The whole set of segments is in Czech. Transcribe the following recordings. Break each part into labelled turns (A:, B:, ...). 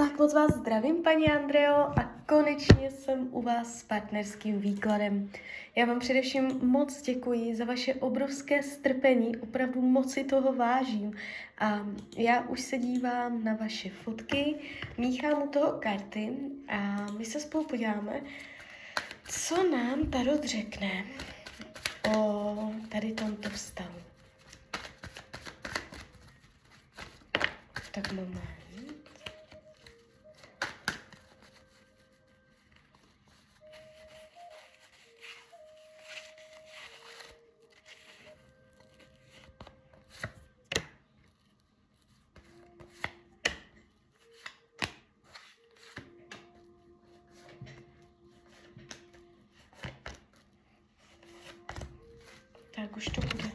A: Tak moc vás zdravím, paní Andreo, a konečně jsem u vás s partnerským výkladem. Já vám především moc děkuji za vaše obrovské strpení, opravdu moc si toho vážím. A já už se dívám na vaše fotky, míchám u toho karty a my se spolu podíváme, co nám Tarot řekne o tady tomto vztahu. Tak moment. Tak už to bude.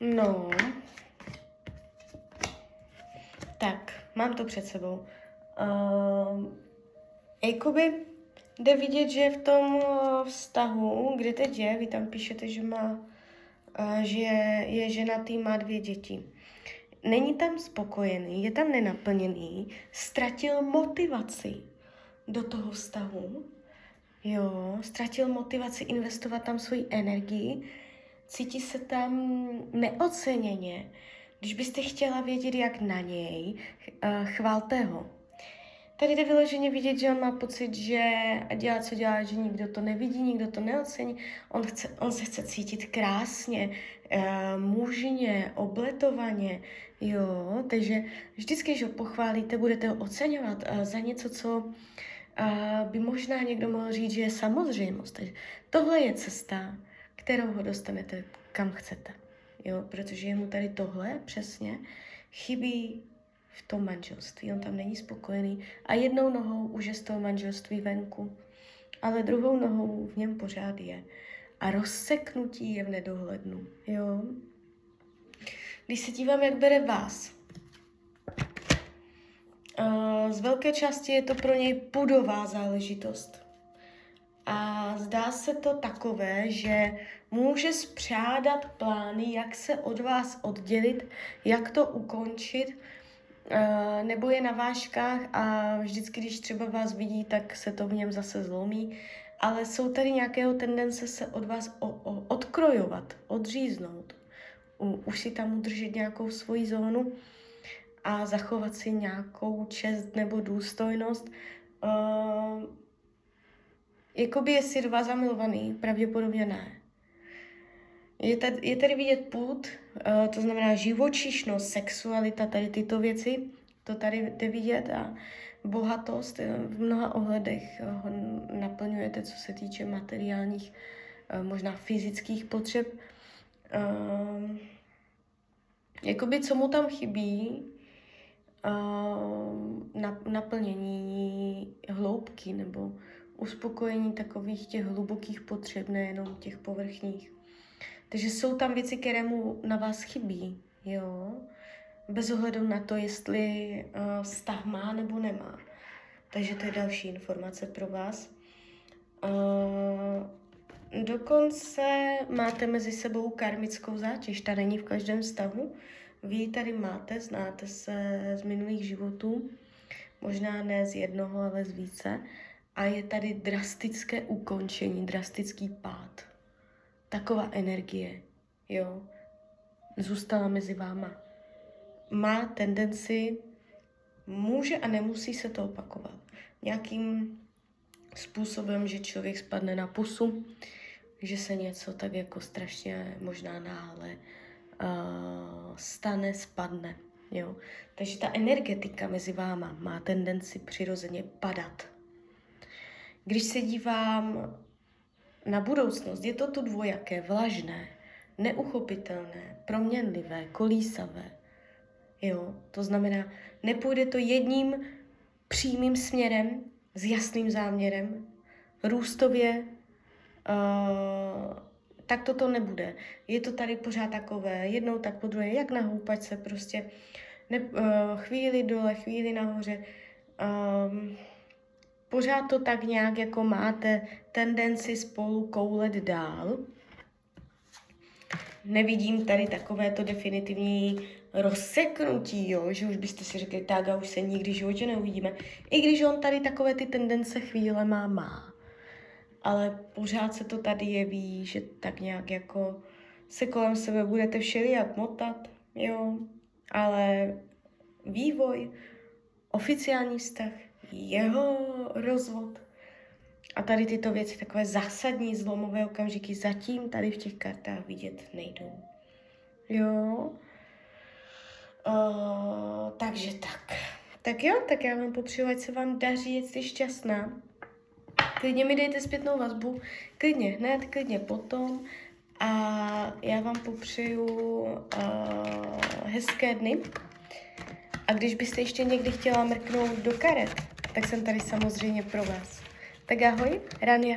A: No. Tak, mám to před sebou. Uh, jakoby jde vidět, že v tom vztahu, kde teď je, vy tam píšete, že má, uh, že je ženatý, má dvě děti. Není tam spokojený, je tam nenaplněný, ztratil motivaci do toho vztahu, jo, ztratil motivaci investovat tam svoji energii, cítí se tam neoceněně. Když byste chtěla vědět, jak na něj, eh, chválte ho. Tady jde vyloženě vidět, že on má pocit, že dělá, co dělá, že nikdo to nevidí, nikdo to neocení. On, chce, on se chce cítit krásně, uh, mužně, obletovaně, jo. Takže vždycky, když ho pochválíte, budete ho oceňovat uh, za něco, co uh, by možná někdo mohl říct, že je samozřejmost. Takže tohle je cesta, kterou ho dostanete kam chcete. Jo, protože jemu tady tohle přesně chybí v tom manželství. On tam není spokojený a jednou nohou už je z toho manželství venku, ale druhou nohou v něm pořád je. A rozseknutí je v nedohlednu. Jo? Když se dívám, jak bere vás, z velké části je to pro něj pudová záležitost. A zdá se to takové, že může spřádat plány, jak se od vás oddělit, jak to ukončit, eh, nebo je na váškách a vždycky, když třeba vás vidí, tak se to v něm zase zlomí. Ale jsou tady nějakého tendence se od vás o, o, odkrojovat, odříznout. U, už si tam udržet nějakou svoji zónu a zachovat si nějakou čest nebo důstojnost. Uh, Jakoby jestli dva zamilovaný, pravděpodobně ne. Je tady, je tady vidět půd, uh, to znamená živočišnost, sexualita, tady tyto věci, to tady jde vidět a bohatost eh, v mnoha ohledech ho naplňujete, co se týče materiálních, možná fyzických potřeb. Jakoby co mu tam chybí, naplnění hloubky nebo uspokojení takových těch hlubokých potřeb, nejenom těch povrchních. Takže jsou tam věci, které mu na vás chybí, jo, bez ohledu na to, jestli uh, vztah má nebo nemá. Takže to je další informace pro vás. Uh, dokonce máte mezi sebou karmickou zátěž, ta není v každém vztahu. Vy tady máte, znáte se z minulých životů, možná ne z jednoho, ale z více a je tady drastické ukončení, drastický pád. Taková energie, jo, zůstala mezi váma. Má tendenci, může a nemusí se to opakovat. Nějakým způsobem, že člověk spadne na pusu, že se něco tak jako strašně možná náhle uh, stane, spadne. Jo? Takže ta energetika mezi váma má tendenci přirozeně padat. Když se dívám na budoucnost, je to tu dvojaké, vlažné, neuchopitelné, proměnlivé, kolísavé. Jo, to znamená, nepůjde to jedním přímým směrem, s jasným záměrem, růstově, uh, tak toto nebude. Je to tady pořád takové, jednou tak po druhé, jak na houpačce prostě, ne, uh, chvíli dole, chvíli nahoře. Um, pořád to tak nějak jako máte tendenci spolu koulet dál. nevidím tady takové to definitivní rozseknutí, jo, že už byste si řekli, tak a už se nikdy v životě neuvidíme. I když on tady takové ty tendence chvíle má, má. Ale pořád se to tady jeví, že tak nějak jako se kolem sebe budete všelijak motat, jo, ale vývoj, oficiální vztah, jeho rozvod a tady tyto věci, takové zásadní zlomové okamžiky, zatím tady v těch kartách vidět nejdou. Jo. Uh, takže tak. Tak jo, tak já vám popřeju, ať se vám daří, jste šťastná. Klidně mi dejte zpětnou vazbu, klidně hned, klidně potom. A já vám popřeju uh, hezké dny. A když byste ještě někdy chtěla mrknout do karet, tak jsem tady samozřejmě pro vás. Tak ahoj, Rania.